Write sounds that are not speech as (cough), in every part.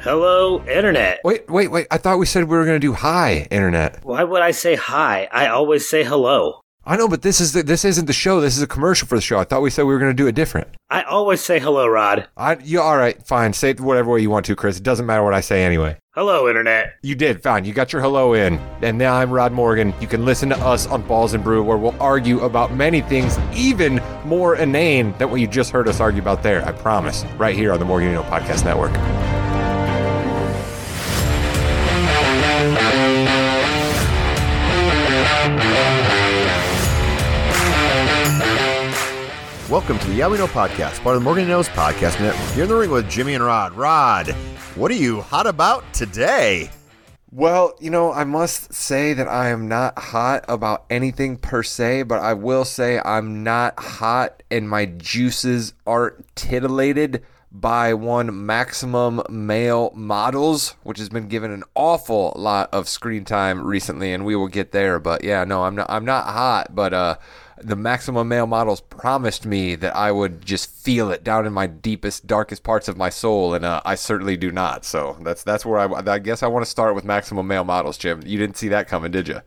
Hello, Internet. Wait, wait, wait. I thought we said we were going to do hi, Internet. Why would I say hi? I always say hello. I know, but this is the, this isn't the show. This is a commercial for the show. I thought we said we were going to do it different. I always say hello, Rod. I, you all right? Fine. Say it whatever way you want to, Chris. It doesn't matter what I say anyway. Hello, Internet. You did fine. You got your hello in, and now I'm Rod Morgan. You can listen to us on Balls and Brew, where we'll argue about many things, even more inane than what you just heard us argue about there. I promise. Right here on the Morgan You Know Podcast Network. Welcome to the Yeah We Know podcast, part of the Morgan Knows podcast network. Here in the ring with Jimmy and Rod. Rod, what are you hot about today? Well, you know, I must say that I am not hot about anything per se, but I will say I'm not hot and my juices aren't titillated by one maximum male models, which has been given an awful lot of screen time recently, and we will get there. But yeah, no, I'm not I'm not hot, but uh the maximum male models promised me that I would just feel it down in my deepest, darkest parts of my soul, and uh, I certainly do not. So that's that's where I, I guess I want to start with maximum male models, Jim. You didn't see that coming, did you?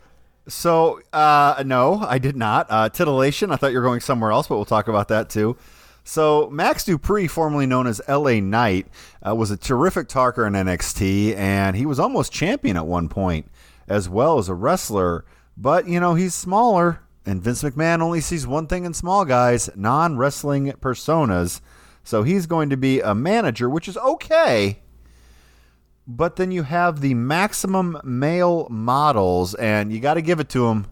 So, uh, no, I did not. Uh, titillation, I thought you were going somewhere else, but we'll talk about that too. So, Max Dupree, formerly known as LA Knight, uh, was a terrific talker in NXT, and he was almost champion at one point, as well as a wrestler. But, you know, he's smaller, and Vince McMahon only sees one thing in small guys non wrestling personas. So he's going to be a manager, which is okay. But then you have the maximum male models, and you got to give it to them.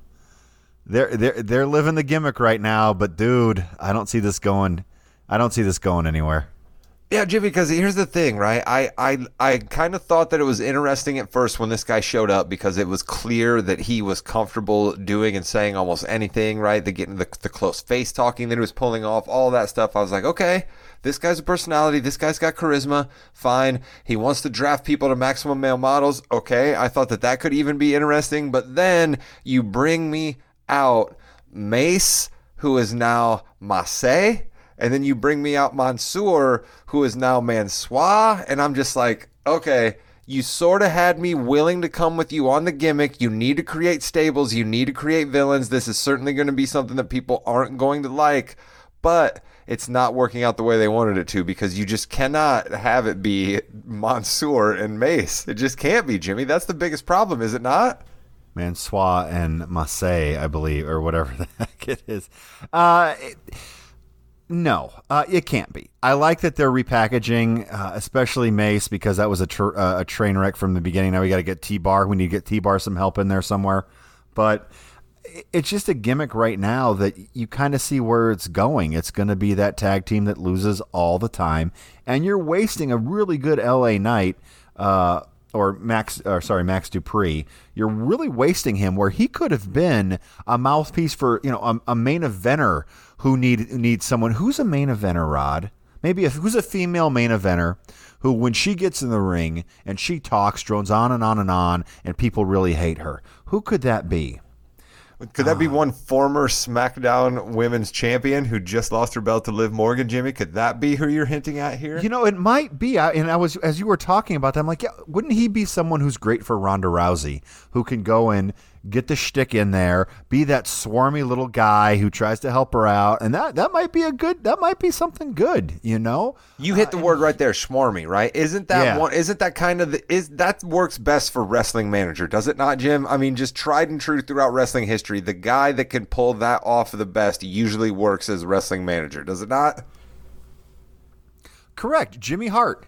They're, they're, they're living the gimmick right now, but dude, I don't see this going. I don't see this going anywhere. Yeah, Jimmy, because here's the thing, right? I I, I kind of thought that it was interesting at first when this guy showed up because it was clear that he was comfortable doing and saying almost anything, right? The getting the, the close face talking that he was pulling off, all that stuff. I was like, okay, this guy's a personality. This guy's got charisma. Fine. He wants to draft people to maximum male models. Okay. I thought that that could even be interesting. But then you bring me out Mace, who is now Massey and then you bring me out Mansoor, who is now Mansois, and I'm just like, okay, you sort of had me willing to come with you on the gimmick. You need to create stables, you need to create villains. This is certainly going to be something that people aren't going to like, but it's not working out the way they wanted it to because you just cannot have it be Mansoor and Mace. It just can't be, Jimmy. That's the biggest problem, is it not? Mansois and Massey, I believe, or whatever (laughs) the heck it is. Uh, it, no, uh, it can't be. I like that they're repackaging, uh, especially Mace, because that was a, tr- uh, a train wreck from the beginning. Now we got to get T Bar. We need to get T Bar some help in there somewhere. But it's just a gimmick right now that you kind of see where it's going. It's going to be that tag team that loses all the time, and you're wasting a really good LA Knight. Uh, or Max, or sorry, Max Dupree, you're really wasting him where he could have been a mouthpiece for you know a, a main eventer who need needs someone who's a main eventer, Rod. Maybe a, who's a female main eventer who, when she gets in the ring and she talks, drones on and on and on, and people really hate her. Who could that be? Could that be uh. one former SmackDown Women's Champion who just lost her belt to Liv Morgan, Jimmy? Could that be who you're hinting at here? You know, it might be. I, and I was as you were talking about that, I'm like, yeah, wouldn't he be someone who's great for Ronda Rousey, who can go and get the shtick in there, be that swarmy little guy who tries to help her out, and that that might be a good, that might be something good, you know. You hit the uh, word right there, swarmy, right? Isn't that yeah. one? Isn't that kind of the, is that works best for wrestling manager? Does it not, Jim? I mean, just tried and true throughout wrestling history, the guy that can pull that off the best usually works as wrestling manager. Does it not? Correct, Jimmy Hart.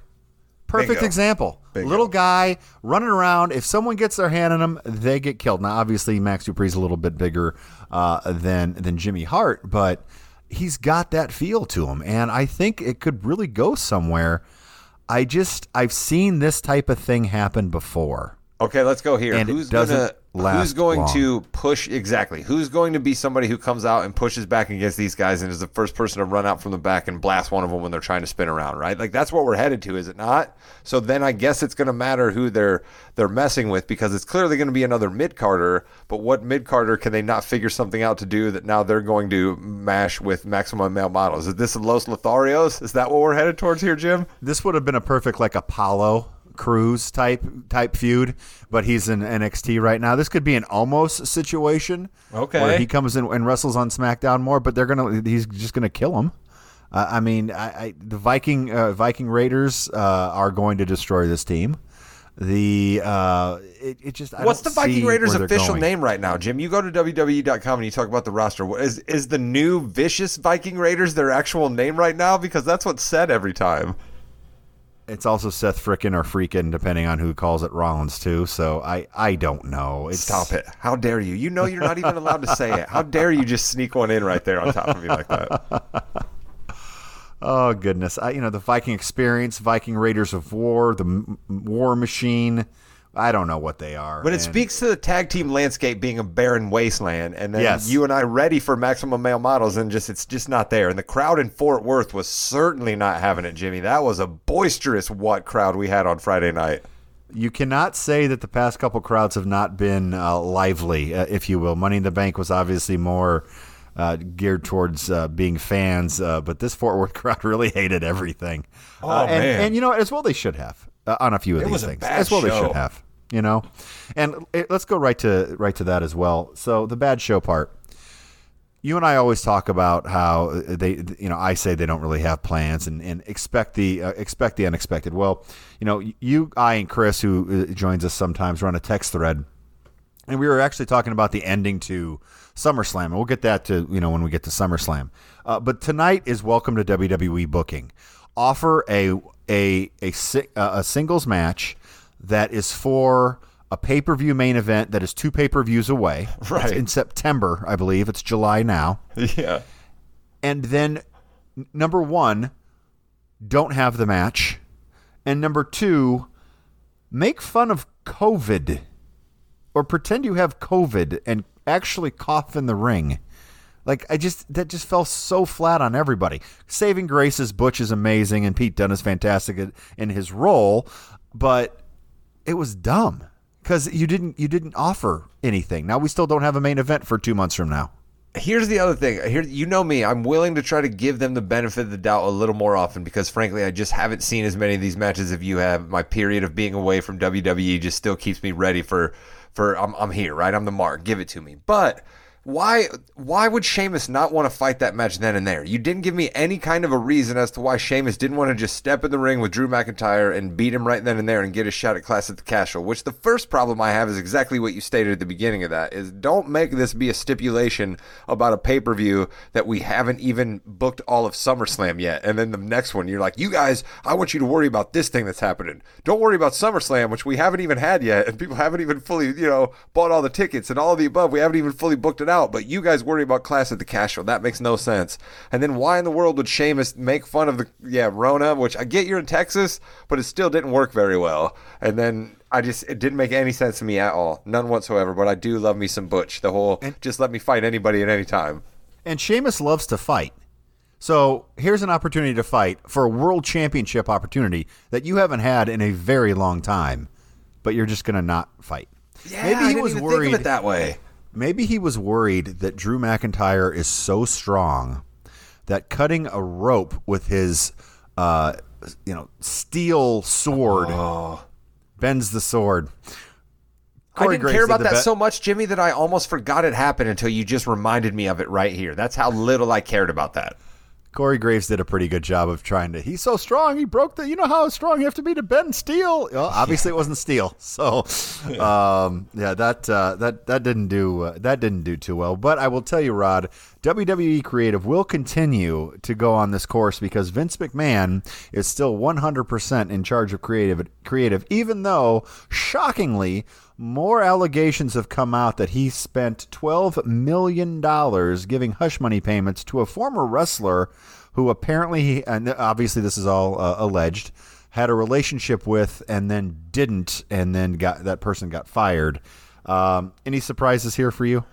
Perfect Bingo. example. Bingo. Little guy running around. If someone gets their hand on him, they get killed. Now, obviously, Max Dupree's a little bit bigger uh, than than Jimmy Hart, but he's got that feel to him, and I think it could really go somewhere. I just I've seen this type of thing happen before. Okay, let's go here. And Who's gonna who's going long. to push exactly? Who's going to be somebody who comes out and pushes back against these guys and is the first person to run out from the back and blast one of them when they're trying to spin around, right? Like that's what we're headed to, is it not? So then I guess it's going to matter who they're they're messing with because it's clearly going to be another mid carder. But what mid carder can they not figure something out to do that now they're going to mash with maximum male models? Is this Los Lotharios? Is that what we're headed towards here, Jim? This would have been a perfect like Apollo Crews type type feud, but he's in NXT right now. This could be an almost situation. Okay. where he comes in and wrestles on SmackDown more, but they're gonna he's just gonna kill him. Uh, I mean, I, I, the Viking uh, Viking Raiders uh, are going to destroy this team. The uh, it, it just I What's the Viking Raiders official going. name right now, Jim? You go to WWE.com and you talk about the roster. Is is the new vicious Viking Raiders their actual name right now? Because that's what's said every time. It's also Seth Frickin or Freakin, depending on who calls it Rollins too. So I I don't know. It's, Stop it! How dare you? You know you're not even allowed to say it. How dare you just sneak one in right there on top of me like that? (laughs) Oh goodness! I, you know the Viking Experience, Viking Raiders of War, the M- War Machine. I don't know what they are. But it and- speaks to the tag team landscape being a barren wasteland, and then Yes. you and I ready for maximum male models, and just it's just not there. And the crowd in Fort Worth was certainly not having it, Jimmy. That was a boisterous what crowd we had on Friday night. You cannot say that the past couple crowds have not been uh, lively, uh, if you will. Money in the Bank was obviously more uh, geared towards uh, being fans, uh, but this Fort Worth (laughs) crowd really hated everything. Oh, Uh, and, man. and you know, as well they should have uh, on a few of It these things. well they show. should have. You know, and it, let's go right to right to that as well. So the bad show part. You and I always talk about how they, you know, I say they don't really have plans and, and expect the uh, expect the unexpected. Well, you know, you, I, and Chris, who uh, joins us sometimes, run a text thread, and we were actually talking about the ending to SummerSlam, and we'll get that to you know when we get to SummerSlam. Uh, but tonight is welcome to WWE booking. Offer a a a, a singles match that is for a pay per view main event that is two pay per views away. Right. It's in September, I believe. It's July now. Yeah. And then n- number one, don't have the match. And number two, make fun of COVID or pretend you have COVID and actually cough in the ring. Like I just that just fell so flat on everybody. Saving Grace's Butch is amazing and Pete Dunne is fantastic in- in his role, but it was dumb because you didn't you didn't offer anything. Now we still don't have a main event for two months from now. Here's the other thing. Here, you know me. I'm willing to try to give them the benefit of the doubt a little more often because, frankly, I just haven't seen as many of these matches as you have. My period of being away from WWE just still keeps me ready for, for I'm, I'm here, right? I'm the mark. Give it to me. But why, why would Sheamus not want to fight that match then and there? You didn't give me any kind of a reason as to why Sheamus didn't want to just step in the ring with Drew McIntyre and beat him right then and there and get a shot at Clash at the Castle. Which the first problem I have is exactly what you stated at the beginning of that: is don't make this be a stipulation about a pay per view that we haven't even booked all of SummerSlam yet, and then the next one you're like, you guys, I want you to worry about this thing that's happening. Don't worry about SummerSlam, which we haven't even had yet, and people haven't even fully, you know, bought all the tickets and all of the above. We haven't even fully booked it out, but you guys worry about clash at the Castle. That makes no sense. And then why in the world would Sheamus make fun of the yeah Rona, which I get you're in Texas, but it still didn't work very well. And then I just it didn't make any sense to me at all, none whatsoever. But I do love me some Butch. The whole and, just let me fight anybody at any time. And Sheamus loves to fight. So here's an opportunity to fight for a world championship opportunity that you haven't had in a very long time, but you're just going to not fight. Yeah, maybe he was worried. think of it that way. Maybe he was worried that Drew McIntyre is so strong that cutting a rope with his, uh, you know, steel sword bends the sword. I didn't Graves care about that be- so much, Jimmy, that I almost forgot it happened until you just reminded me of it right here. That's how little I cared about that. Corey Graves did a pretty good job of trying to. He's so strong. He broke the. You know how strong you have to be to bend steel. Well, obviously, it wasn't steel. (laughs) So, um, yeah, that uh, that that didn't do uh, that didn't do too well. But I will tell you, Rod, WWE Creative will continue to go on this course because Vince McMahon is still 100% in charge of creative. Creative, even though shockingly. More allegations have come out that he spent $12 million giving hush money payments to a former wrestler who apparently, and obviously this is all uh, alleged, had a relationship with and then didn't, and then got that person got fired. Um, any surprises here for you?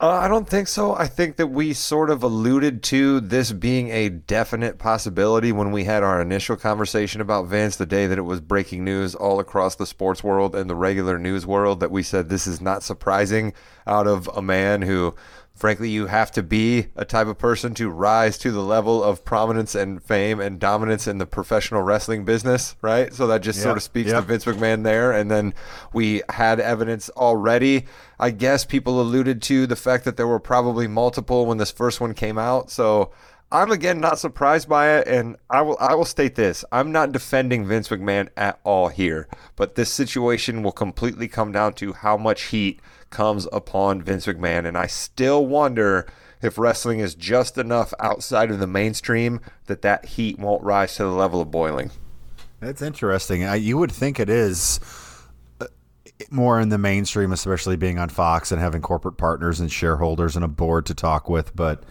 Uh, I don't think so. I think that we sort of alluded to this being a definite possibility when we had our initial conversation about Vince the day that it was breaking news all across the sports world and the regular news world. That we said this is not surprising out of a man who frankly, you have to be a type of person to rise to the level of prominence and fame and dominance in the professional wrestling business, right? So that just sort of speaks to. Vince McMahon there. And then we had evidence already. I guess people alluded to the fact that there were probably multiple when this first one came out. So I'm again not surprised by it, and I will I will state this: I'm not defending Vince McMahon at all here, but this situation will completely come down to how much heat comes upon Vince McMahon, and I still wonder if wrestling is just enough outside of the mainstream that that heat won't rise to the level of boiling. That's interesting. I, you would think it is uh, more in the mainstream, especially being on Fox and having corporate partners and shareholders and a board to talk with. But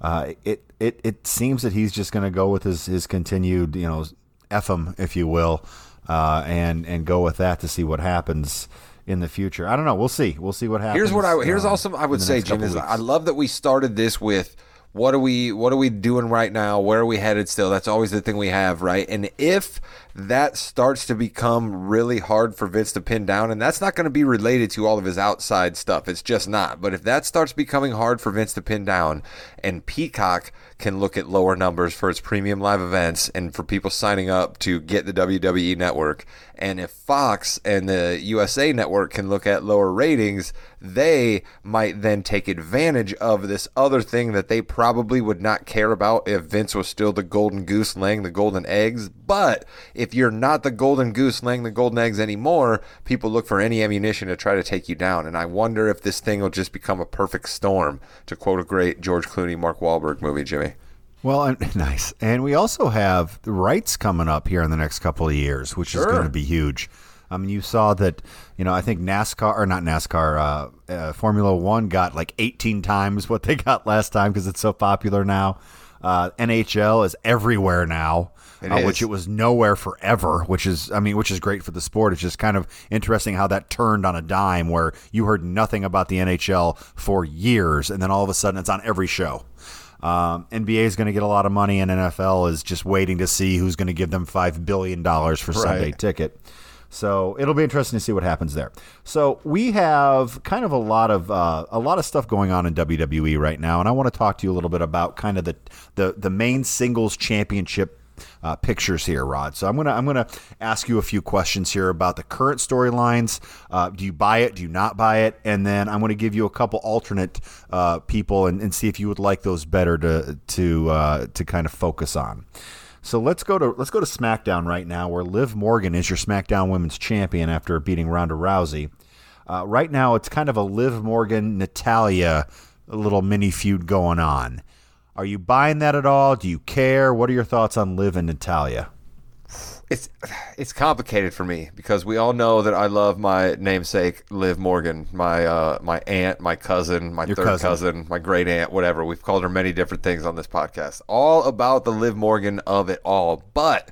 uh, it it it seems that he's just going to go with his his continued you know f him if you will, uh, and and go with that to see what happens in the future. I don't know. We'll see. We'll see what happens. Here's what I here's uh, also I would say, Jim, is. I love that we started this with what are we what are we doing right now? Where are we headed still? That's always the thing we have, right? And if that starts to become really hard for Vince to pin down, and that's not going to be related to all of his outside stuff. It's just not. But if that starts becoming hard for Vince to pin down, and Peacock can look at lower numbers for its premium live events and for people signing up to get the WWE network. And if Fox and the USA network can look at lower ratings, they might then take advantage of this other thing that they probably would not care about if Vince was still the golden goose laying the golden eggs. But if you're not the golden goose laying the golden eggs anymore, people look for any ammunition to try to take you down. And I wonder if this thing will just become a perfect storm, to quote a great George Clooney, Mark Wahlberg movie, Jimmy. Well, and, (laughs) nice. And we also have the rights coming up here in the next couple of years, which is going to be huge. I mean, you saw that, you know, I think NASCAR, or not NASCAR, uh, uh, Formula One got like 18 times what they got last time because it's so popular now. Uh, NHL is everywhere now, It uh, which it was nowhere forever, which is, I mean, which is great for the sport. It's just kind of interesting how that turned on a dime where you heard nothing about the NHL for years, and then all of a sudden it's on every show. Um, NBA is going to get a lot of money, and NFL is just waiting to see who's going to give them five billion dollars for Sunday Right. ticket. So it'll be interesting to see what happens there. So we have kind of a lot of uh, a lot of stuff going on in WWE right now, and I want to talk to you a little bit about kind of the the, the main singles championship uh, pictures here, Rod. So I'm gonna I'm gonna ask you a few questions here about the current storylines. Uh, do you buy it? Do you not buy it? And then I'm to give you a couple alternate uh, people and, and see if you would like those better to to uh, to kind of focus on. So let's go to let's go to SmackDown right now, where Liv Morgan is your SmackDown Women's Champion after beating Ronda Rousey. Uh, right now, it's kind of a Liv Morgan Natalya little mini feud going on. Are you buying that at all? Do you care? What are your thoughts on Liv and Natalya? It's it's complicated for me because we all know that I love my namesake Liv Morgan, my uh, my aunt, my cousin, my Your third cousin. cousin. my great aunt, whatever. We've called her many different things on this podcast. All about the Liv Morgan of it all. But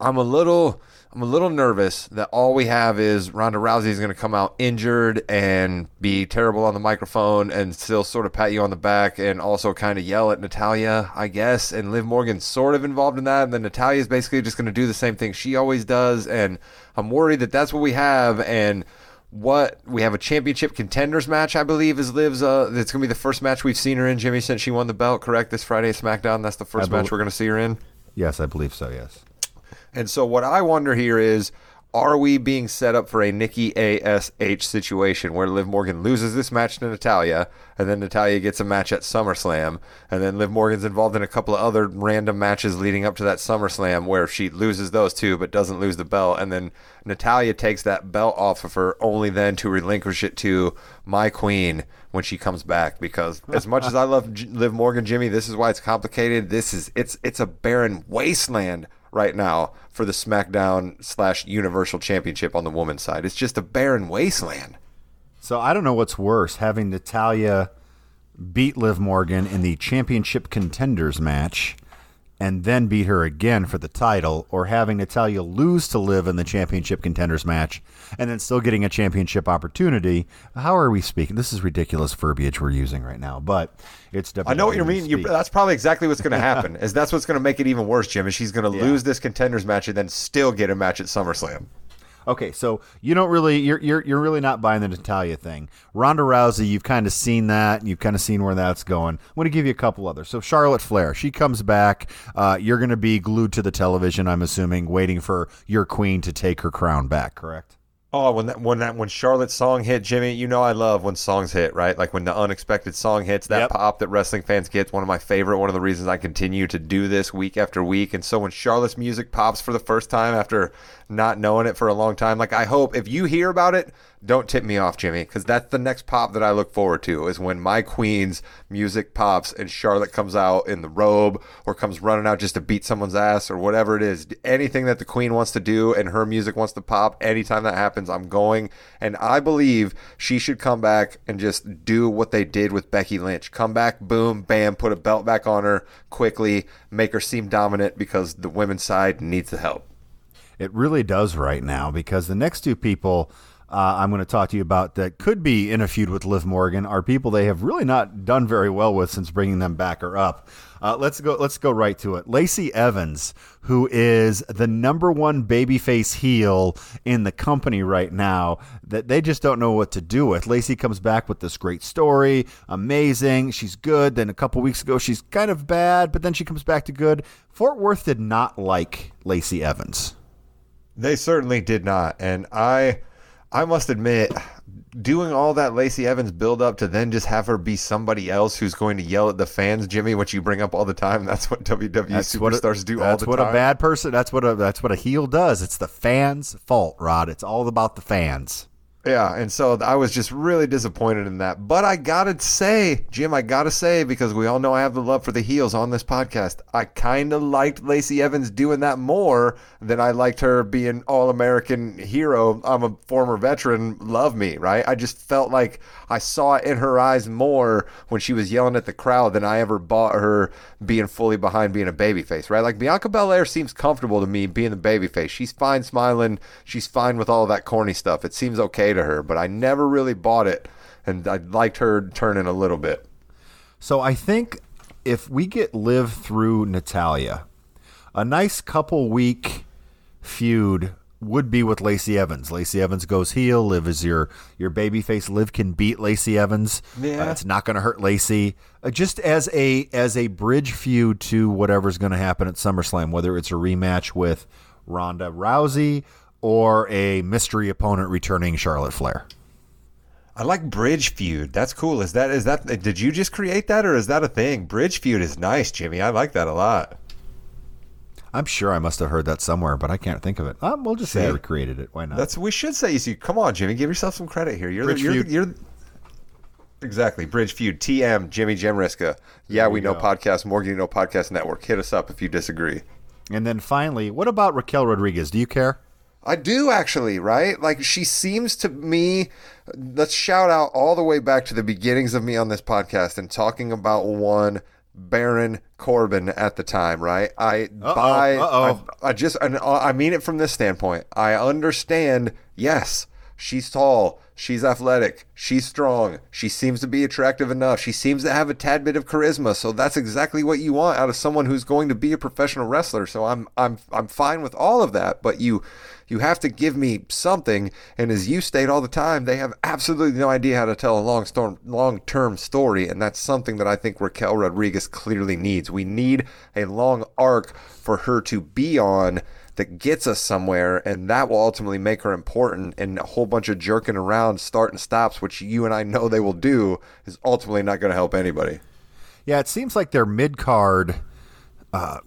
I'm a little I'm a little nervous that all we have is Ronda Rousey is going to come out injured and be terrible on the microphone and still sort of pat you on the back and also kind of yell at Natalya, I guess. And Liv Morgan's sort of involved in that. And then Natalya's basically just going to do the same thing she always does. And I'm worried that that's what we have. And what we have a championship contenders match, I believe, is Liv's. Uh, it's going to be the first match we've seen her in, Jimmy, since she won the belt. Correct? This Friday SmackDown. That's the first bel- match we're going to see her in. Yes, I believe so. Yes. And so what I wonder here is are we being set up for a Nikki ASH situation where Liv Morgan loses this match to Natalya and then Natalya gets a match at SummerSlam and then Liv Morgan's involved in a couple of other random matches leading up to that SummerSlam where she loses those two but doesn't lose the belt and then Natalya takes that belt off of her only then to relinquish it to my queen when she comes back. Because as much as I love Liv Morgan Jimmy this is why it's complicated. This is it's it's a barren wasteland right now for the SmackDown slash Universal Championship on the women's side. It's just a barren wasteland. So I don't know what's worse, having Natalya beat Liv Morgan in the championship contenders match and then beat her again for the title, or having Natalya lose to Liv in the championship contenders match and then still getting a championship opportunity. How are we speaking? This is ridiculous verbiage we're using right now, but it's WWE I know what you mean. You, that's probably exactly what's going to happen. (laughs) is that's what's going to make it even worse, Jim? Is she's going to lose this contenders match and then still get a match at SummerSlam? Okay, so you don't really you're you're you're really not buying the Natalya thing. Ronda Rousey, you've kind of seen that. You've kind of seen where that's going. I'm going to give you a couple others. So Charlotte Flair, she comes back. Uh, you're going to be glued to the television, I'm assuming, waiting for your queen to take her crown back. Correct? Oh, when that when that when Charlotte's song hit, Jimmy, you know I love when songs hit, right? Like when the unexpected song hits, that Yep. pop that wrestling fans get. One of my favorite. One of the reasons I continue to do this week after week. And so when Charlotte's music pops for the first time after not knowing it for a long time, like I hope if you hear about it, don't tip me off, Jimmy, because that's the next pop that I look forward to is when my queen's music pops and Charlotte comes out in the robe or comes running out just to beat someone's ass or whatever it is. Anything that the queen wants to do and her music wants to pop, anytime that happens, I'm going. And I believe she should come back and just do what they did with Becky Lynch. Come back, boom, bam, put a belt back on her quickly, make her seem dominant because the women's side needs the help. It really does right now because the next two people uh, I'm going to talk to you about that could be in a feud with Liv Morgan are people they have really not done very well with since bringing them back or up. Uh, let's go. Let's go right to it. Lacey Evans, who is the number one babyface heel in the company right now, that they just don't know what to do with. Lacey comes back with this great story, amazing. She's good. Then a couple weeks ago, she's kind of bad, but then she comes back to good. Fort Worth did not like Lacey Evans. They certainly did not. And I I must admit, doing all that Lacey Evans build up to then just have her be somebody else who's going to yell at the fans, Jimmy, which you bring up all the time. That's what WWE That's what a- superstars do all the time. That's what a bad person. That's what a that's what a heel does. It's the fans' fault, Rod. It's all about the fans. Yeah, and so I was just really disappointed in that. But I gotta say, Jim, I gotta say, because we all know I have the love for the heels on this podcast, I kind of liked Lacey Evans doing that more than I liked her being all American hero. I'm a former veteran, love me, right? I just felt like I saw it in her eyes more when she was yelling at the crowd than I ever bought her being fully behind being a babyface, right? Like Bianca Belair seems comfortable to me being the babyface. She's fine smiling. She's fine with all that corny stuff. It seems okay to her, but I never really bought it, and I liked her turning a little bit. So I think if we get Liv through Natalya, a nice couple week feud would be with Lacey Evans. Lacey Evans goes heel. Liv is your your baby face. Liv can beat Lacey Evans. Yeah. Uh, it's not going to hurt Lacey. Uh, just as a as a bridge feud to whatever's going to happen at SummerSlam, whether it's a rematch with Ronda Rousey or a mystery opponent returning Charlotte Flair. I like Bridge Feud. That's cool. Is that is that did you just create that or is that a thing? Bridge Feud is nice, Jimmy. I like that a lot. I'm sure I must have heard that somewhere, but I can't think of it. Um, we'll just say I created it. Why not? That's we should say you see. Come on, Jimmy, give yourself some credit here. You're Bridge the, you're, Feud. the, you're exactly Bridge Feud. TM Jimmy Jamriska. Yeah, we know go. podcast. Morgan, you know podcast network. Hit us up if you disagree. And then finally, what about Raquel Rodriguez? Do you care? I do actually, right? Like she seems to me. Let's shout out all the way back to the beginnings of me on this podcast and talking about one Baron Corbin at the time, right? I Uh-oh, buy. uh-oh. I, I just, and uh, I mean it from this standpoint. I understand. Yes, she's tall. She's athletic. She's strong. She seems to be attractive enough. She seems to have a tad bit of charisma. So that's exactly what you want out of someone who's going to be a professional wrestler. So I'm I'm I'm fine with all of that. But you you have to give me something. And as you state all the time, they have absolutely no idea how to tell a long storm long term story. And that's something that I think Raquel Rodriguez clearly needs. We need a long arc for her to be on that gets us somewhere, and that will ultimately make her important. And a whole bunch of jerking around, start and stops, which you and I know they will do, is ultimately not going to help anybody. Yeah, it seems like their mid card uh,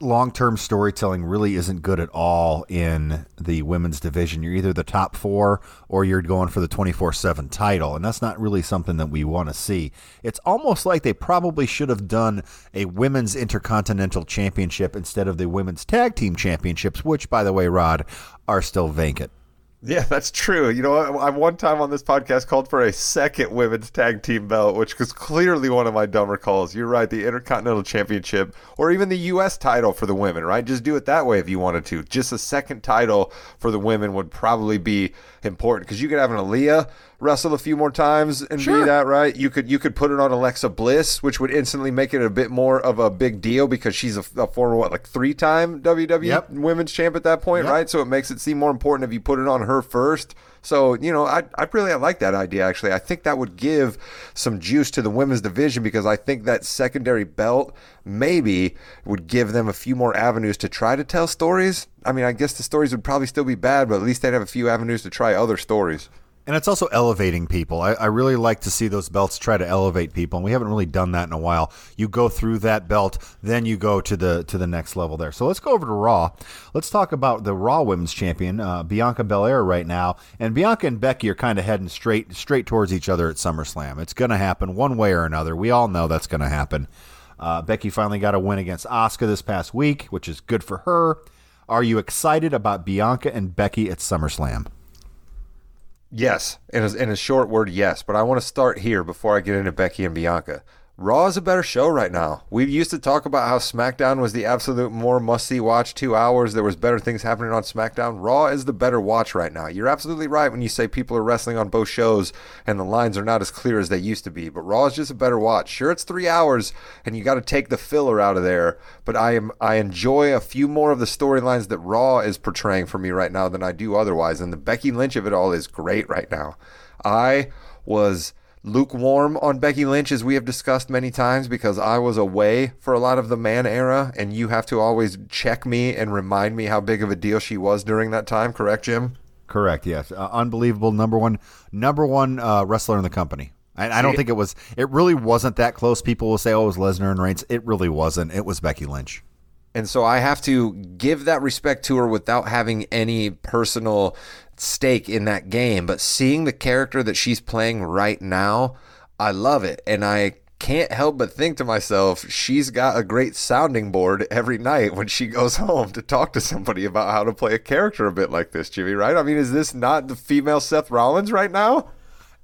long term storytelling really isn't good at all in the women's division. You're either the top four or you're going for the 24 7 title, and that's not really something that we want to see. It's almost like they probably should have done a women's intercontinental championship instead of the women's tag team championships, which, by the way, Rod, are still vacant. Yeah, that's true. You know, I, one time on this podcast called for a second women's tag team belt, which was clearly one of my dumber calls. You're right, the Intercontinental Championship or even the U.S. title for the women, right? Just do it that way if you wanted to. Just a second title for the women would probably be important because you could have an Aliyah wrestle a few more times and Sure. be that right. You could you could put it on Alexa Bliss, which would instantly make it a bit more of a big deal because she's a, a former what like three time WWE Yep. women's champ at that point, Yep. right? So it makes it seem more important if you put it on her first. So you know, I I really I like that idea. Actually, I think that would give some juice to the women's division because I think that secondary belt maybe would give them a few more avenues to try to tell stories. I mean, I guess the stories would probably still be bad, but at least they'd have a few avenues to try other stories. And it's also elevating people. I, I really like to see those belts try to elevate people, and we haven't really done that in a while. You go through that belt, then you go to the to the next level there. So let's go over to Raw. Let's talk about the Raw Women's Champion, uh, Bianca Belair, right now. And Bianca and Becky are kind of heading straight straight towards each other at SummerSlam. It's going to happen one way or another. We all know that's going to happen. Uh, Becky finally got a win against Asuka this past week, which is good for her. Are you excited about Bianca and Becky at SummerSlam? Yes, in a, in a short word, yes. But I want to start here before I get into Becky and Bianca. Raw is a better show right now. We used to talk about how SmackDown was the absolute more must see watch two hours. There was better things happening on SmackDown. Raw is the better watch right now. You're absolutely right when you say people are wrestling on both shows and the lines are not as clear as they used to be. But Raw is just a better watch. Sure, it's three hours and you got to take the filler out of there. But I am I enjoy a few more of the storylines that Raw is portraying for me right now than I do otherwise. And the Becky Lynch of it all is great right now. I was lukewarm on Becky Lynch, as we have discussed many times, because I was away for a lot of the man era, and you have to always check me and remind me how big of a deal she was during that time. Correct, Jim? Correct. Yes. Uh, unbelievable. Number one. Number one uh, wrestler in the company. I, I don't think it was. It really wasn't that close. People will say, "Oh, it was Lesnar and Reigns." It really wasn't. It was Becky Lynch. And so I have to give that respect to her without having any personal stake in that game. But seeing the character that she's playing right now, I love it. And I can't help but think to myself, she's got a great sounding board every night when she goes (laughs) home to talk to somebody about how to play a character a bit like this, Jimmy, right? I mean, is this not the female Seth Rollins right now?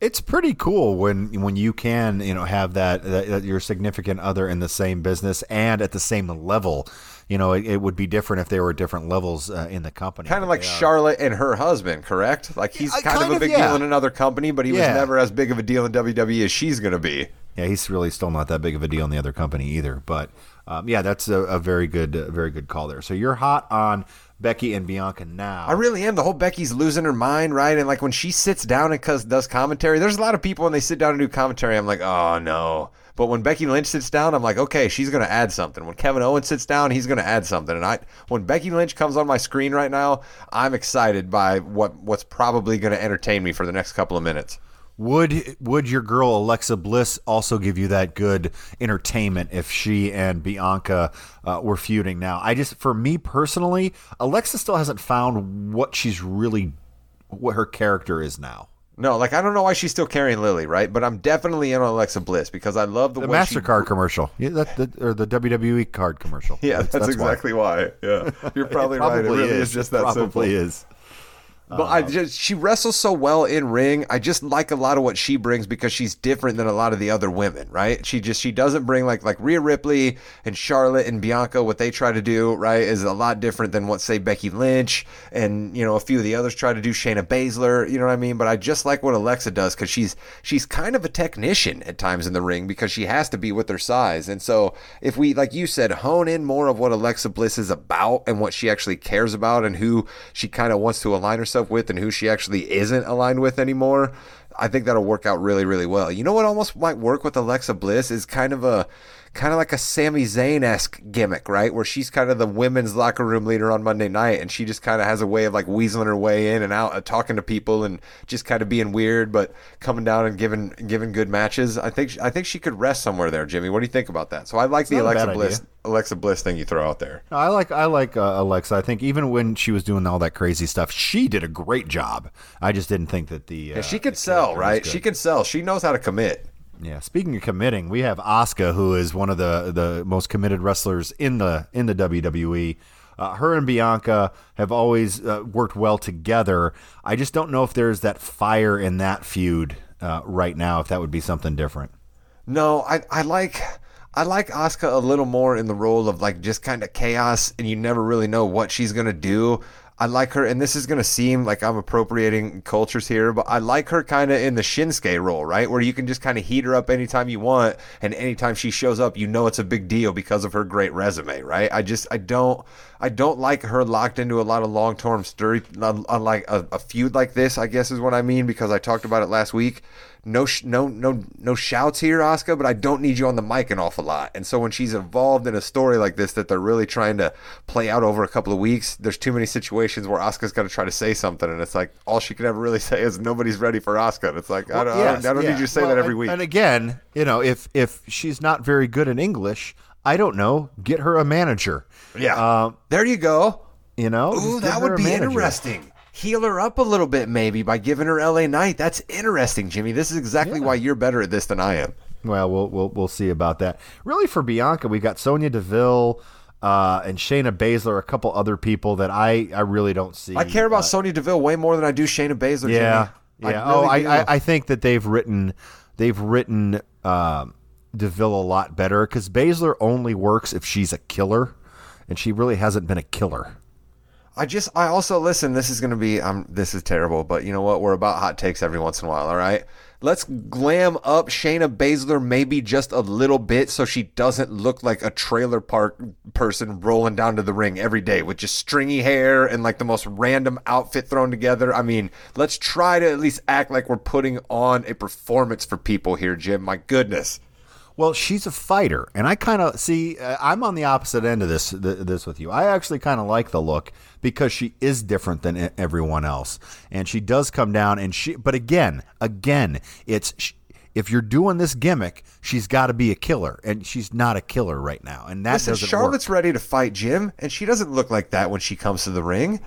It's pretty cool when when you can you know have that, that, your significant other in the same business and at the same level. You know, it, it would be different if they were different levels uh, in the company. Kind of like. Charlotte and her husband, correct? Like he's kind, kind of a of, big yeah. deal in another company, but he was never as big of a deal in WWE as she's going to be. Yeah, he's really still not that big of a deal in the other company either. But um, yeah, that's a, a very good, uh, very good call there. So you're hot on Becky and Bianca now. I really am. The whole Becky's losing her mind, right? And like when she sits down and does commentary, there's a lot of people when they sit down and do commentary, I'm like, oh no. But when Becky Lynch sits down, I'm like, okay, she's gonna add something. When Kevin Owens sits down, he's gonna add something. And I, when Becky Lynch comes on my screen right now, I'm excited by what what's probably gonna entertain me for the next couple of minutes. Would would your girl Alexa Bliss also give you that good entertainment if she and Bianca uh, were feuding now? I just, for me personally, Alexa still hasn't found what she's really, what her character is now. No, like I don't know why she's still carrying Lily, right? But I'm definitely in on Alexa Bliss because I love the, The way she Mastercard commercial, yeah, that, the, or the WWE card commercial. Yeah, that's, exactly why. Yeah, (laughs) you're probably right. It really is, just that Probably simple. is. But I uh-huh. just she wrestles so well in ring. I just like a lot of what she brings because she's different than a lot of the other women, right? She just she doesn't bring like like Rhea Ripley and Charlotte and Bianca. What they try to do, right, is a lot different than what say Becky Lynch and you know a few of the others try to do. Shayna Baszler, you know what I mean? But I just like what Alexa does because she's she's kind of a technician at times in the ring because she has to be with her size. And so if we like you said hone in more of what Alexa Bliss is about and what she actually cares about and who she kind of wants to align herself with and who she actually isn't aligned with anymore. I think that'll work out really, really well. You know what almost might work with Alexa Bliss is kind of a kind of like a Sami Zayn esque gimmick, right? Where she's kind of the women's locker room leader on Monday night, and she just kind of has a way of like weaseling her way in and out, uh, talking to people, and just kind of being weird, but coming down and giving giving good matches. I think I think she could rest somewhere there, Jimmy. What do you think about that? So I like the Alexa Bliss idea. Alexa Bliss thing you throw out there. I like I like uh, Alexa. I think even when she was doing all that crazy stuff, she did a great job. I just didn't think that the uh, Yeah, she could sell, right? She could sell. She knows how to commit. Yeah. Speaking of committing, we have Asuka, who is one of the the most committed wrestlers in the in the WWE. Uh, her and Bianca have always uh, worked well together. I just don't know if there's that fire in that feud uh, right now. If that would be something different. No, I I like I like Asuka a little more in the role of like just kind of chaos, and you never really know what she's gonna do. I like her, and this is gonna seem like I'm appropriating cultures here, but I like her kind of in the Shinsuke role, right, where you can just kind of heat her up anytime you want, and anytime she shows up, you know it's a big deal because of her great resume, right? I just I don't I don't like her locked into a lot of long term story, unlike a, a feud like this. I guess is what I mean because I talked about it last week no sh- no no no shouts here, Asuka, but I don't need you on the mic an awful lot. And so when she's involved in a story like this that they're really trying to play out over a couple of weeks, there's too many situations where Asuka's got to try to say something, and it's like all she can ever really say is nobody's ready for Asuka. And it's like I don't, Yes, I don't, I don't yeah. need you to say Well, that every and- week. And again, you know, if if she's not very good in English, I don't know, get her a manager. yeah, Um, there you go. you know, Ooh, that would be manager. interesting. Heel her up a little bit, maybe by giving her LA Knight. That's interesting, Jimmy. This is exactly why you're better at this than I am. Well, we'll we'll we'll see about that. Really, for Bianca, we've got Sonya Deville uh, and Shayna Baszler, a couple other people that I I really don't see. I care about Sonya Deville way more than I do Shayna Baszler. Yeah, Jimmy. yeah. really oh, I. I I think that they've written they've written um, Deville a lot better because Baszler only works if she's a killer, and she really hasn't been a killer. I just I also listen. This is gonna be um this is terrible, but you know what? We're about hot takes every once in a while. All right, let's glam up Shayna Baszler maybe just a little bit so she doesn't look like a trailer park person rolling down to the ring every day with just stringy hair and like the most random outfit thrown together. I mean, let's try to at least act like we're putting on a performance for people here, Jim. My goodness. Well, she's a fighter, and I kind of see. Uh, I'm on the opposite end of this th- this with you. I actually kind of like the look because she is different than everyone else, and she does come down. And she, but again, again, it's sh- if you're doing this gimmick, she's got to be a killer, and she's not a killer right now, and that Listen, doesn't Charlotte's work. ready to fight Jim, and she doesn't look like that when she comes to the ring.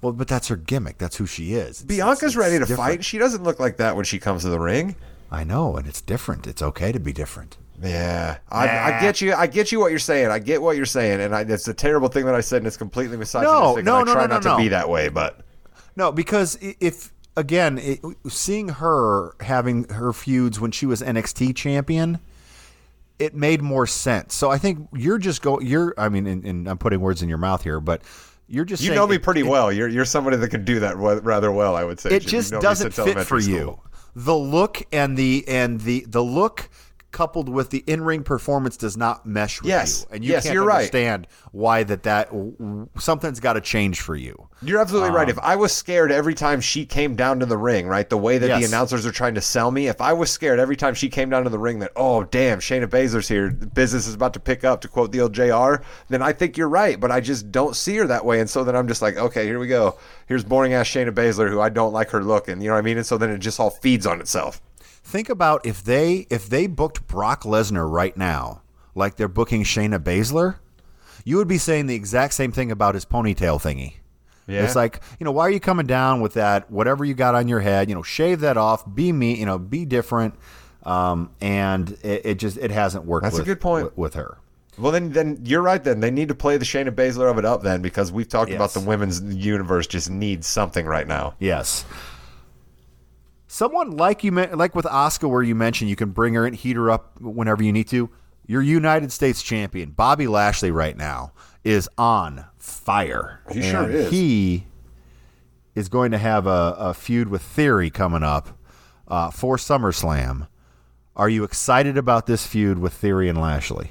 Well, but that's her gimmick. That's who she is. It's- Bianca's it's- ready to it's different. fight. She doesn't look like that when she comes to the ring. I know, and it's different. It's okay to be different. Yeah, I, I get you. I get you what you're saying. I get what you're saying, and I, it's a terrible thing that I said, and it's completely misogynistic. no, and I no, try no, not no, to be that way, but No, because if again, it, seeing her having her feuds when she was NXT champion, it made more sense. So I think you're just go. You're. I mean, and, and I'm putting words in your mouth here, but you're just. you know me it- pretty it- well. You're you're somebody that can do that rather well. I would say. It Jim. You've just known me doesn't fit for elementary you. The look and the and the the look coupled with the in-ring performance does not mesh with Yes. you and you Yes, can't you're right. understand why that that something's got to change for you You're absolutely right. Um, If I was scared every time she came down to the ring, right, the way that the announcers are trying to sell me, if I was scared every time she came down to the ring that, oh, damn, Shayna Baszler's here, the business is about to pick up, to quote the old JR, then I think you're right. But I just don't see her that way. And so then I'm just like, okay, here we go. Here's boring ass Shayna Baszler, who I don't like her look. And you know what I mean? And so then it just all feeds on itself. Think about if they if they booked Brock Lesnar right now, like they're booking Shayna Baszler, you would be saying the exact same thing about his ponytail thingy. Yeah. It's like, you know, why are you coming down with that whatever you got on your head, you know, shave that off, be me, you know, be different. Um, and it, it just it hasn't worked That's a good point. with, with her. Well, then, then you're right. Then they need to play the Shayna Baszler of it up, then, because we've talked about the women's universe just needs something right now. Yes. Someone like you, like with Asuka, where you mentioned you can bring her in, heat her up whenever you need to. Your United States champion, Bobby Lashley, right now is on fire. He sure is. He is going to have a, a feud with Theory coming up uh, for SummerSlam. Are you excited about this feud with Theory and Lashley?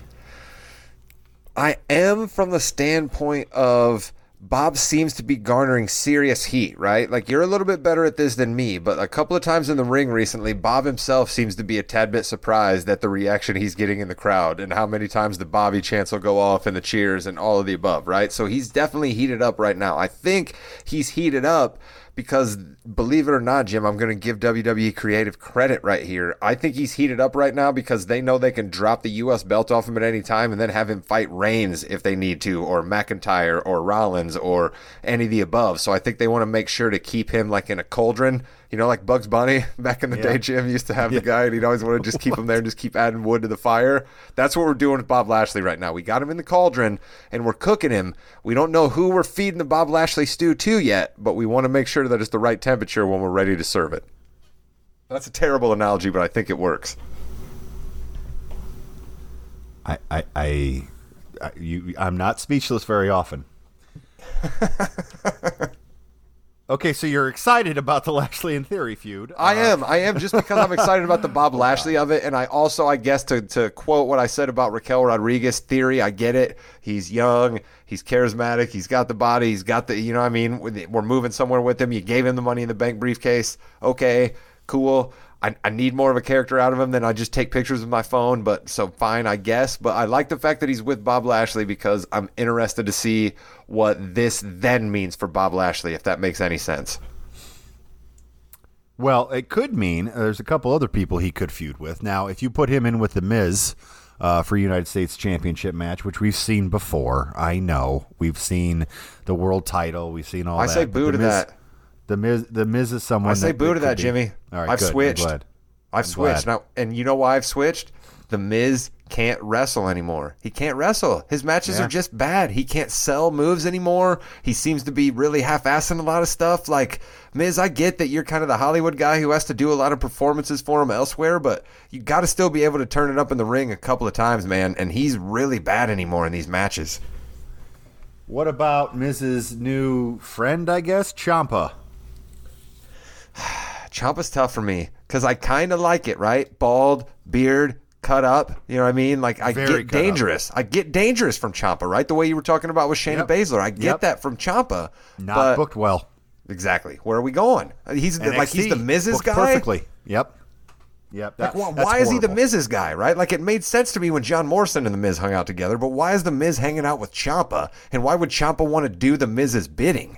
I am from the standpoint of Bob seems to be garnering serious heat, right? Like you're a little bit better at this than me, but a couple of times in the ring recently, Bob himself seems to be a tad bit surprised at the reaction he's getting in the crowd and how many times the Bobby chants will go off and the cheers and all of the above, right? So he's definitely heated up right now. I think he's heated up because believe it or not, Jim, I'm going to give WWE creative credit right here. I think he's heated up right now because they know they can drop the U.S. belt off him at any time and then have him fight Reigns if they need to, or McIntyre, or Rollins, or any of the above. So I think they want to make sure to keep him like in a cauldron You know, like Bugs Bunny (laughs) back in the Yeah. day, Jim used to have the guy, and he'd always want to just keep him there and (laughs) just keep adding wood to the fire. That's what we're doing with Bob Lashley right now. We got him in the cauldron, and we're cooking him. We don't know who we're feeding the Bob Lashley stew to yet, but we want to make sure that it's the right temperature when we're ready to serve it. That's a terrible analogy, but I think it works. I, I, I, I you, I'm not speechless very often. (laughs) okay, so you're excited about the (laughs) Lashley and Theory feud. I Uh, am. I am just because I'm excited about the (laughs) Bob Lashley of it. And I also, I guess, to, to quote what I said about Raquel Rodriguez theory, I get it. He's young. He's charismatic. He's got the body. He's got the, you know what I mean? We're moving somewhere with him. You gave him the money in the bank briefcase. Okay, cool. I, I need more of a character out of him than I just take pictures with my phone, but so fine, I guess. But I like the fact that he's with Bob Lashley because I'm interested to see what this then means for Bob Lashley, if that makes any sense. Well, it could mean uh, there's a couple other people he could feud with. Now, if you put him in with the Miz uh, for United States Championship match, which we've seen before, I know we've seen the world title, we've seen all I that. say boo to Miz- that. The Miz, the Miz is someone. I say that, boo to that, be- Jimmy. All right, I've good. Switched. I've I'm switched glad. now, and you know why I've switched? The Miz can't wrestle anymore. He can't wrestle. His matches Yeah. are just bad. He can't sell moves anymore. He seems to be really half-assing a lot of stuff. Like Miz, I get that you're kind of the Hollywood guy who has to do a lot of performances for him elsewhere, but you got to still be able to turn it up in the ring a couple of times, man. And he's really bad anymore in these matches. What about Miz's new friend? I guess Ciampa. Ciampa's tough for me because I kind of like it, right? Bald, beard, cut up. You know what I mean? Like I Very get cut up. dangerous. I get dangerous from Ciampa, right? The way you were talking about with Shayna Yep. Baszler. I get Yep. that from Ciampa. Not but booked well. exactly. Where are we going? He's the, like he's the Miz's guy. Perfectly. Yep. Yep. Like, That, why, that's why is he the horrible. Miz's guy, right? Like, it made sense to me when John Morrison and the Miz hung out together, but why is the Miz hanging out with Ciampa, And why would Ciampa want to do the Miz's bidding?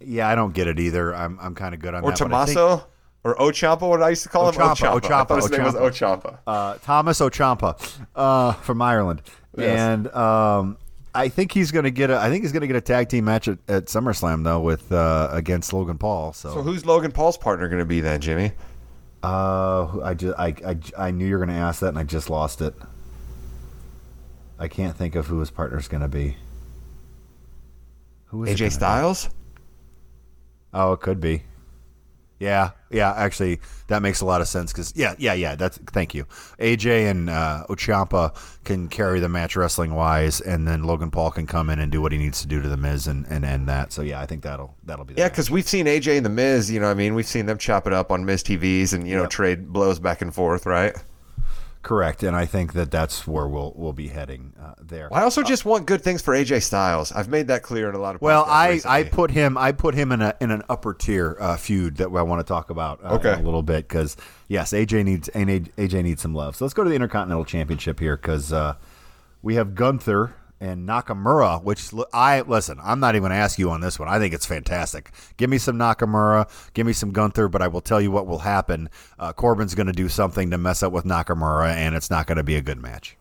Yeah, I don't get it either. I'm I'm kind of good on Or that. but I think- Tommaso? Or Ochampa, what I used to call him? Ochampa, Ochampa. I his Ochampa, name was Ochampa. Ochampa. uh, Thomas O'Champa uh, from Ireland, Yes. and um, I think he's going to get a. I think he's going to get a tag team match at, at SummerSlam though with uh, against Logan Paul. So, So who's Logan Paul's partner going to be then, Jimmy? uh, I just I, I, I knew you were going to ask that, and I just lost it. I can't think of who his partner's going to be. Who is AJ be? Oh, it could be. Yeah, yeah. Actually, that makes a lot of sense because yeah, yeah, yeah. That's thank you. AJ and uh, Ochampa can carry the match wrestling wise, and then Logan Paul can come in and do what he needs to do to the Miz and, and end that. So yeah, I think that'll that'll be the Yeah, because we've seen AJ and the Miz. You know, what I mean, we've seen them chop it up on Miz TVs and you know Yep. trade blows back and forth, right? Correct. And I think that that's where we'll we'll be heading uh, there. Well, I also just want good things for AJ Styles. I've made that clear in a lot of. Well, I, recently. I put him I put him in a in an upper tier uh, feud that I want to talk about uh, Okay. a little bit because yes, AJ needs AJ needs some love. So let's go to the Intercontinental Championship here because uh, we have Gunther and Nakamura. Which I listen, I'm not even going to ask you on this one. I think it's fantastic. Give me some Nakamura, give me some Gunther, but I will tell you what will happen. Uh, Corbin's going to do something to mess up with Nakamura, and it's not going to be a good match.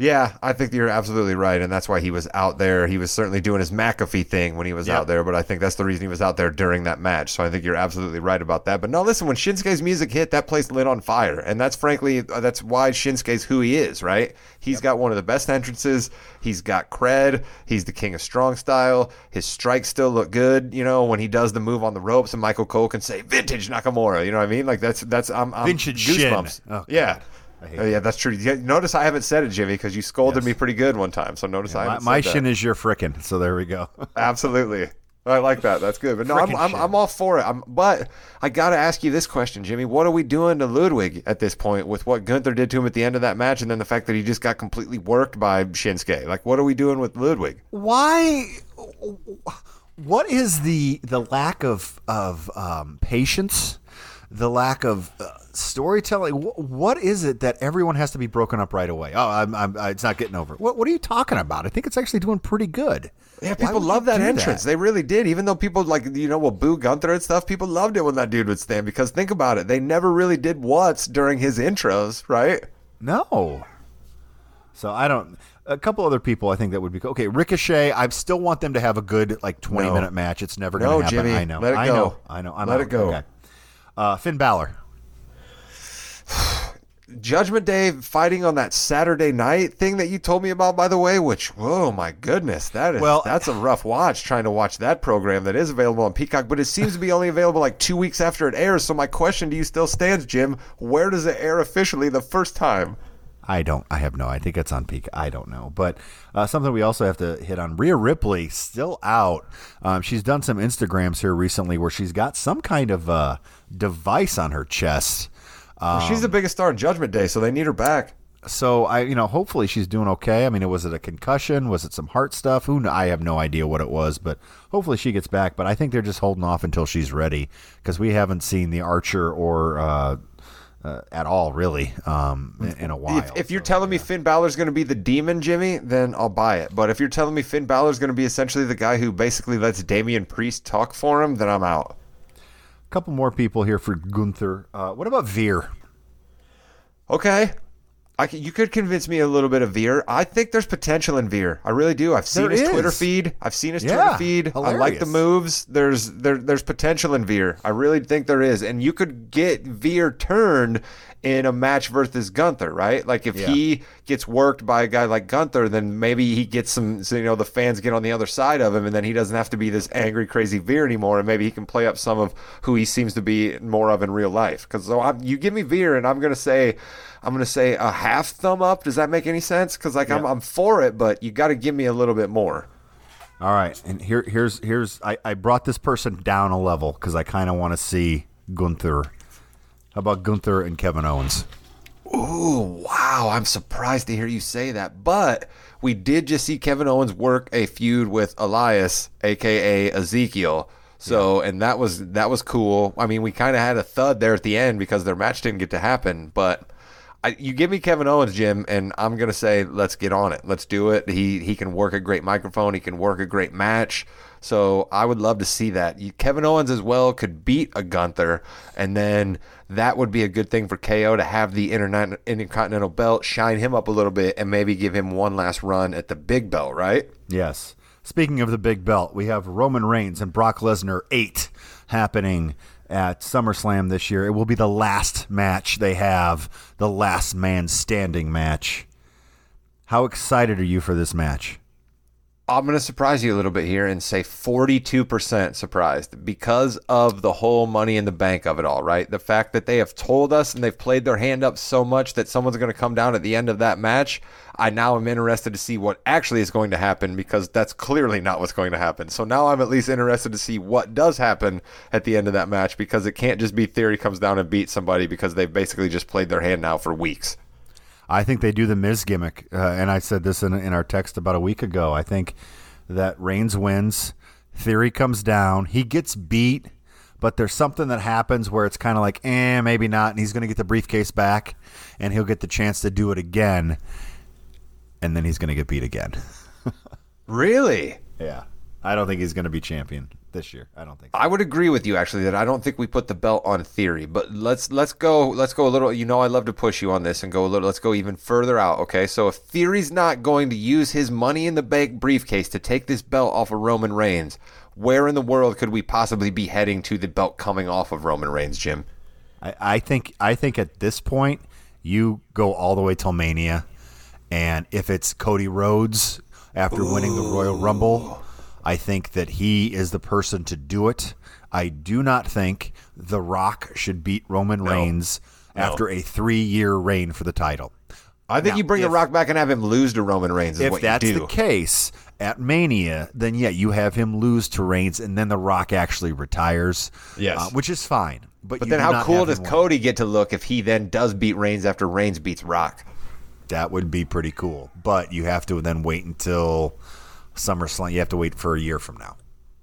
Yeah, I think you're absolutely right, and that's why he was out there. He was certainly doing his McAfee thing when he was Yep. out there, but I think that's the reason he was out there during that match. So I think you're absolutely right about that. But no, listen, when Shinsuke's music hit, that place lit on fire, and that's frankly uh, that's why Shinsuke's who he is, right? He's got one of the best entrances. He's got cred. He's the king of strong style. His strikes still look good, you know, when he does the move on the ropes, and Michael Cole can say "Vintage Nakamura," you know what I mean? Like that's that's I'm, I'm Vintage Shin. goosebumps. Oh, yeah. I Oh, yeah, that's true. Yeah, notice I haven't said it, Jimmy, because you scolded Yes. me pretty good one time. So notice I My, haven't my said shin is your frickin', so there we go. (laughs) Absolutely. I like that. That's good. But no, I'm, I'm. I'm all for it. I'm, but I got to ask you this question, Jimmy. What are we doing to Ludwig at this point with what Gunther did to him at the end of that match and then the fact that he just got completely worked by Shinsuke? Like, what are we doing with Ludwig? why what is the the lack of of um, patience the lack of uh, storytelling Wh- what is it that everyone has to be broken up right away oh I'm, I'm it's not getting over what, what are you talking about i think it's actually doing pretty good Yeah, people love that entrance. They really did. Even though people like you know will boo Gunther and stuff, people loved it when that dude would stand because think about it, they never really did what's during his intros, right? no so i don't a couple other people I think that would be okay. Ricochet, I still want them to have a good like twenty No. minute match. It's never going No, to happen. Jimmy, I know. let it I go. know. I know. I'm Let out. it go. Okay. Uh, Finn Balor. Judgment Day fighting on that Saturday night thing that you told me about, by the way, which, oh my goodness, that is Well- that's a rough watch trying to watch that program that is available on Peacock, but it seems to be only available like two weeks after it airs. So my question to you still stands, Jim. Where does it air officially the first time? I don't. I have no. I think it's on peak. I don't know. But uh, something we also have to hit on. Rhea Ripley still out. Um, she's done some Instagrams here recently where she's got some kind of uh, device on her chest. Um, She's the biggest star in Judgment Day, so they need her back. so I, you know, hopefully she's doing okay. I mean, was it a concussion? Was it some heart stuff? Who? I have no idea what it was, but hopefully she gets back. But I think they're just holding off until she's ready because we haven't seen the Archer or uh, uh, at all really um, in, in a while. If, if you're telling me Finn Balor's going to be the demon, Jimmy, then I'll buy it. But if you're telling me Finn Balor's going to be essentially the guy who basically lets Damian Priest talk for him, then I'm out. A couple more people here for Gunther. Uh, what about Veer? Okay. I can, you could convince me a little bit of Veer. I think there's potential in Veer. I really do. I've seen There his is. Twitter feed. I've seen his Yeah, Twitter feed. I like the moves. There's there there's potential in Veer. I really think there is. And you could get Veer turned in a match versus Gunther, right? Like if Yeah. he gets worked by a guy like Gunther, then maybe he gets some so, you know the fans get on the other side of him and then he doesn't have to be this angry crazy Veer anymore and maybe he can play up some of who he seems to be more of in real life. Cuz so I'm, you give me Veer and I'm going to say I'm going to say a half thumb up. Does that make any sense? Cuz like I'm I'm for it, but you got to give me a little bit more. All right, and here here's here's I, I brought this person down a level because I kind of want to see Gunther. How about Gunther and Kevin Owens? Ooh, wow. I'm surprised to hear you say that. But we did just see Kevin Owens work a feud with Elias, aka Ezekiel. So, and that was that was cool. I mean, we kind of had a thud there at the end because their match didn't get to happen, but I, you give me Kevin Owens, Jim, and I'm gonna say let's get on it. Let's do it. He he can work a great microphone. He can work a great match. So I would love to see that. You, Kevin Owens as well could beat a Gunther, and then that would be a good thing for KO to have the internet, Intercontinental belt, shine him up a little bit, and maybe give him one last run at the big belt, right? Yes. Speaking of the big belt, we have Roman Reigns and Brock Lesnar 8 happening at SummerSlam this year. It will be the last match they have, the last man standing match. How excited are you for this match? I'm going to surprise you a little bit here and say 42% surprised because of the whole money in the bank of it all, right? The fact that they have told us and they've played their hand up so much that someone's going to come down at the end of that match. I now am interested to see what actually is going to happen because that's clearly not what's going to happen. So now I'm at least interested to see what does happen at the end of that match because it can't just be Theory comes down and beats somebody because they've basically just played their hand now for weeks. I think they do the Miz gimmick, uh, and I said this in, in our text about a week ago. I think that Reigns wins, Theory comes down, he gets beat, but there's something that happens where it's kind of like, eh, maybe not, and he's going to get the briefcase back, and he'll get the chance to do it again, and then he's going to get beat again. (laughs) Really? Yeah, I don't think he's going to be champion this year. I don't think. I would agree with you actually that I don't think we put the belt on theory, but let's let's go let's go a little you know I love to push you on this and go a little let's go even further out, okay? So if Theory's not going to use his money in the bank briefcase to take this belt off of Roman Reigns, where in the world could we possibly be heading to the belt coming off of Roman Reigns, Jim? I, I think I think at this point you go all the way till Mania, and if it's Cody Rhodes after winning the Royal Rumble, I think that he is the person to do it. I do not think The Rock should beat Roman Reigns after a three-year reign for the title. I think Now, you bring if- the Rock back and have him lose to Roman Reigns If that's the case at Mania, then yeah, you have him lose to Reigns, and then The Rock actually retires. Yes. uh, which is fine. But, but then how cool does win. Cody get to look if he then does beat Reigns after Reigns beats Rock? That would be pretty cool. But you have to then wait until SummerSlam. You have to wait for a year from now.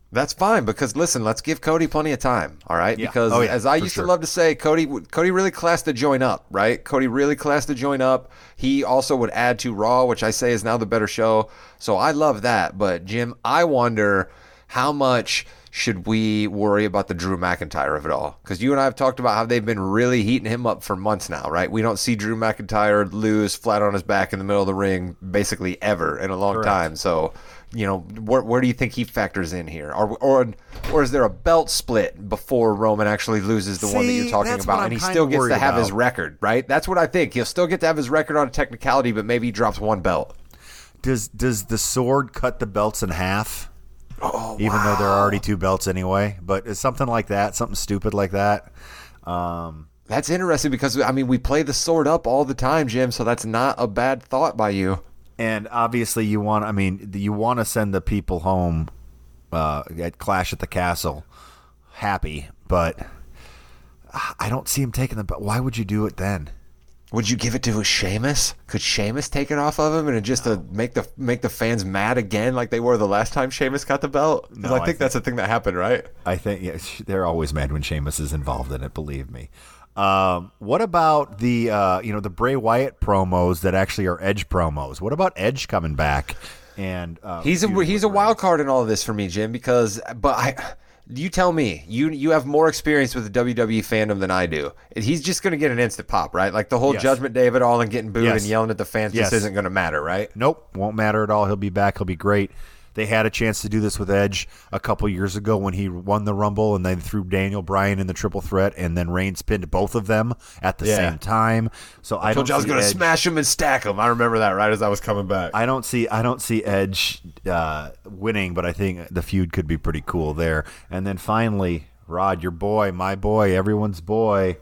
That's fine because listen, let's give Cody plenty of time, all right? Yeah. Because Oh, yeah, as I used sure. to love to say, Cody Cody really classed the join up, right? Cody really classed the join up. He also would add to Raw, which I say is now the better show. So I love that. But Jim, I wonder how much should we worry about the Drew McIntyre of it all? Because you and I have talked about how they've been really heating him up for months now, right? We don't see Drew McIntyre lose flat on his back in the middle of the ring basically ever in a long time. So, you know, where, where do you think he factors in here? Or, or or is there a belt split before Roman actually loses the one that you're talking about, and he still gets to have his record, right? That's what I think. He'll still get to have his record on a technicality, but maybe he drops one belt. Does does the sword cut the belts in half? Oh, even though there are already two belts anyway. But it's something like that, something stupid like that. Um, That's interesting because I mean we play the sword up all the time, Jim. So that's not a bad thought by you. And obviously, you want. I mean, you want to send the people home uh, at Clash at the Castle happy, but I don't see him taking the belt. Why would you do it then? Would you give it to a Sheamus? Could Sheamus take it off of him and just to make the make the fans mad again, like they were the last time Sheamus got the belt? No, I I think think- that's the thing that happened, right? I think yeah, they're always mad when Sheamus is involved in it. Believe me. Um, what about the uh, you know the Bray Wyatt promos that actually are Edge promos? What about Edge coming back? And uh, He's a he's a wild card in all of this for me, Jim. Because but I, you tell me you you have more experience with the WWE fandom than I do. He's just going to get an instant pop, right? Like the whole Yes. Judgment Day of it all and getting booed Yes. and yelling at the fans Yes. just isn't going to matter, right? Nope, won't matter at all. He'll be back. He'll be great. They had a chance to do this with Edge a couple years ago when he won the Rumble, and they threw Daniel Bryan in the triple threat, and then Reigns pinned both of them at the Yeah. same time. So I, told don't you I was going to smash him and stack him. I remember that right as I was coming back. I don't see I don't see Edge uh, winning, but I think the feud could be pretty cool there. And then finally, Rod, your boy, my boy, everyone's boy,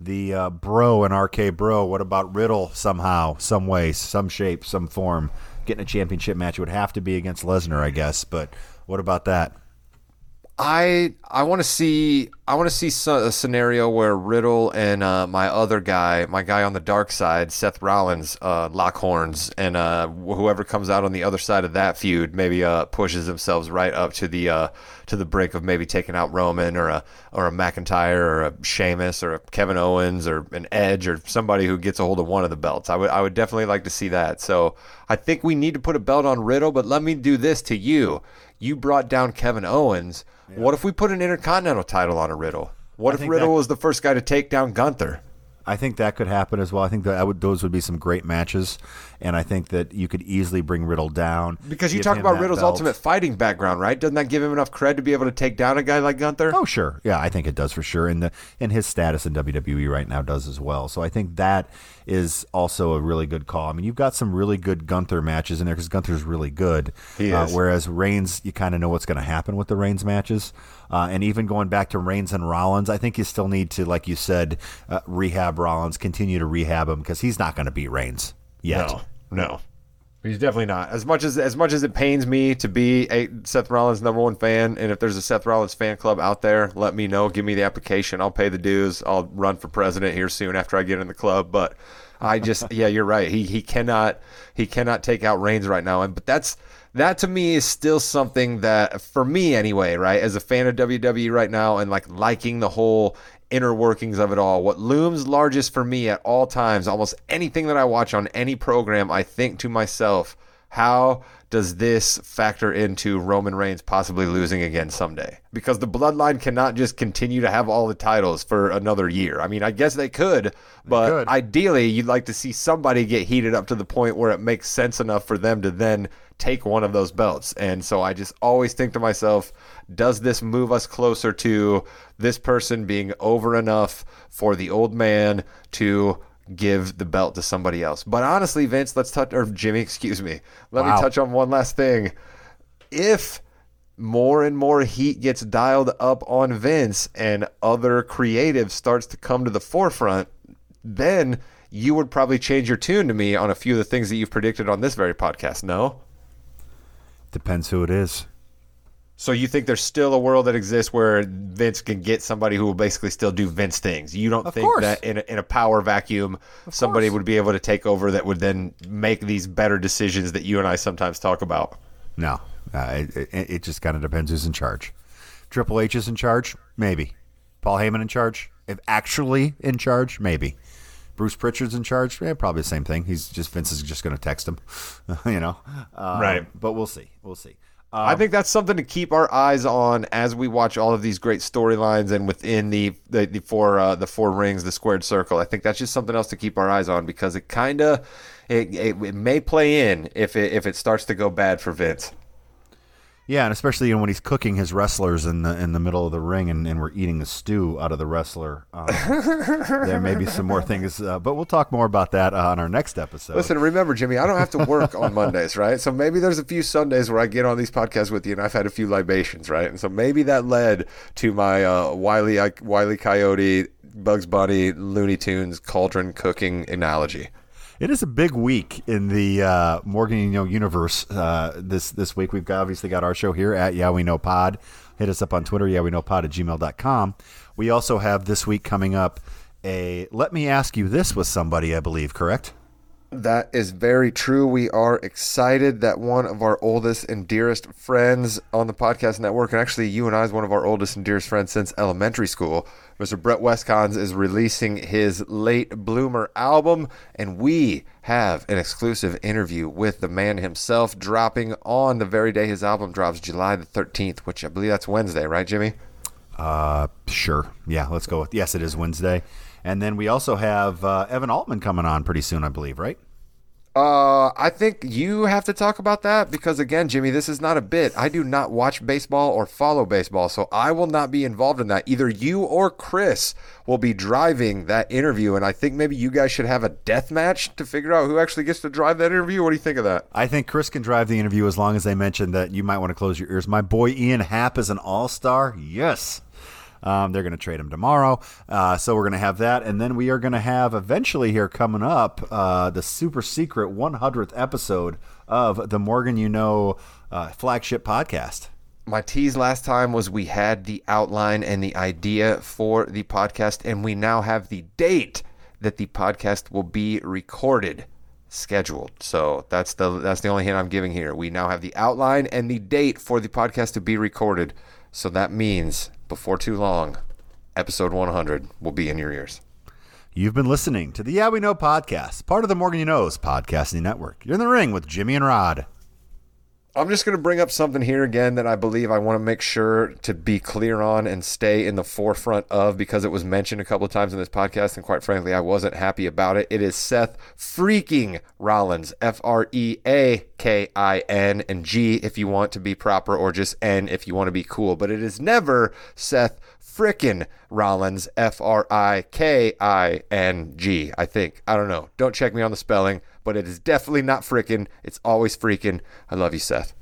the uh, bro and RK Bro. What about Riddle? Somehow, some way, some shape, some form, getting a championship match It would have to be against Lesnar, I guess. But what about that? I I want to see I want to see a scenario where Riddle and uh, my other guy, my guy on the dark side, Seth Rollins, uh, lock horns, and uh, whoever comes out on the other side of that feud maybe uh, pushes themselves right up to the uh, to the brink of maybe taking out Roman or a or a McIntyre or a Sheamus or a Kevin Owens or an Edge or somebody who gets a hold of one of the belts. I would I would definitely like to see that. So I think we need to put a belt on Riddle, but let me do this to you. You brought down Kevin Owens. What if we put an Intercontinental title on a Riddle? What I if Riddle that- was the first guy to take down Gunther? I think that could happen as well. I think that I would, those would be some great matches, and I think that you could easily bring Riddle down Because you talk about Riddle's belt. ultimate fighting background, right? Doesn't that give him enough cred to be able to take down a guy like Gunther? Oh, sure. Yeah, I think it does for sure. And the and his status in WWE right now does as well. So I think that is also a really good call. I mean, you've got some really good Gunther matches in there because Gunther's really good. He Uh, whereas Reigns, you kind of know what's going to happen with the Reigns matches. Uh, and even going back to Reigns and Rollins, I think you still need to, like you said, uh, rehab Rollins, continue to rehab him because he's not going to beat Reigns yet. No, no, he's definitely not. As much as as much as it pains me to be a Seth Rollins number one fan, and if there's a Seth Rollins fan club out there, let me know. Give me the application. I'll pay the dues. I'll run for president here soon after I get in the club. But I just, (laughs) yeah, you're right. He he cannot he cannot take out Reigns right now. And but that's that to me is still something that for me anyway, right? As a fan of WWE right now and like liking the whole inner workings of it all. What looms largest for me at all times, almost anything that I watch on any program, I think to myself, how does this factor into Roman Reigns possibly losing again someday? Because the bloodline cannot just continue to have all the titles for another year. I mean, I guess they could, but could. ideally, you'd like to see somebody get heated up to the point where it makes sense enough for them to then take one of those belts. And so I just always think to myself, does this move us closer to this person being over enough for the old man to give the belt to somebody else? But honestly, Vince, let's touch, or Jimmy, (laughs) excuse me, let Wow. me touch on one last thing. If more and more heat gets dialed up on Vince and other creative starts to come to the forefront, then you would probably change your tune to me on a few of the things that you've predicted on this very podcast. No? Depends who it is. So you think there's still a world that exists where Vince can get somebody who will basically still do Vince things? You don't Of think course. that in a, in a power vacuum somebody course. would be able to take over that would then make these better decisions that you and I sometimes talk about? No, uh, it, it, it just kind of depends who's in charge. Triple H is in charge, maybe. Paul Heyman in charge, if actually in charge, maybe. Bruce Pritchard's in charge, yeah, probably the same thing. He's just Vince is just going to text him, (laughs) you know. Um, Right. But we'll see. We'll see. I think that's something to keep our eyes on as we watch all of these great storylines and within the the, the four uh, the four rings, the squared circle. I think that's just something else to keep our eyes on because it kind of it, it, it may play in if it if it starts to go bad for Vince. Yeah, and especially you know, when he's cooking his wrestlers in the in the middle of the ring, and, and we're eating the stew out of the wrestler. Um, (laughs) there may be some more things, uh, but we'll talk more about that uh, on our next episode. Listen, remember, Jimmy, I don't have to work on Mondays, right? So maybe there's a few Sundays where I get on these podcasts with you, and I've had a few libations, right? And so maybe that led to my uh, Wiley Wiley Coyote, Bugs Bunny, Looney Tunes cauldron cooking analogy. It is a big week in the uh, Morgan You Know universe. Uh, this this week we've got, obviously got our show here at Yeah We Know Pod. Hit us up on Twitter, yeah we know pod at gmail.com. We also have this week coming up a Let Me Ask You This with somebody, I believe, correct? That is very true. We are excited that one of our oldest and dearest friends on the podcast network, and actually you and I is one of our oldest and dearest friends since elementary school, Mr. Brett Westcons is releasing his late bloomer album, and we have an exclusive interview with the man himself dropping on the very day his album drops, July the 13th, which I believe that's Wednesday, right, Jimmy? Uh, sure. Yeah, let's go with yes, it is Wednesday. And then we also have uh, Evan Altman coming on pretty soon, I believe, right? Uh, I think you have to talk about that because again, Jimmy, this is not a bit. I do not watch baseball or follow baseball, so I will not be involved in that. Either you or Chris will be driving that interview, and I think maybe you guys should have a death match to figure out who actually gets to drive that interview. What do you think of that? I think Chris can drive the interview as long as they mention that you might want to close your ears. My boy Ian Happ is an all star. Yes. Um, they're going to trade him tomorrow. Uh, so we're going to have that. And then we are going to have eventually here coming up uh, the super secret 100th episode of the Morgan You Know uh, flagship podcast. My tease last time was we had the outline and the idea for the podcast, and we now have the date that the podcast will be recorded scheduled. So that's the that's the only hint I'm giving here. We now have the outline and the date for the podcast to be recorded. So that means before too long, episode 100 will be in your ears. You've been listening to the Yeah We Know podcast, part of the Morgan You Knows podcasting network. You're in the ring with Jimmy and Rod. I'm just going to bring up something here again that I believe I want to make sure to be clear on and stay in the forefront of because it was mentioned a couple of times in this podcast, and quite frankly, I wasn't happy about it. It is Seth freaking Rollins, F R E A K I N, and G if you want to be proper, or just N if you want to be cool. But it is never Seth frickin' Rollins, F R I K I N G, I think. I don't know. Don't check me on the spelling, but it is definitely not freaking. It's always freaking. I love you, Seth.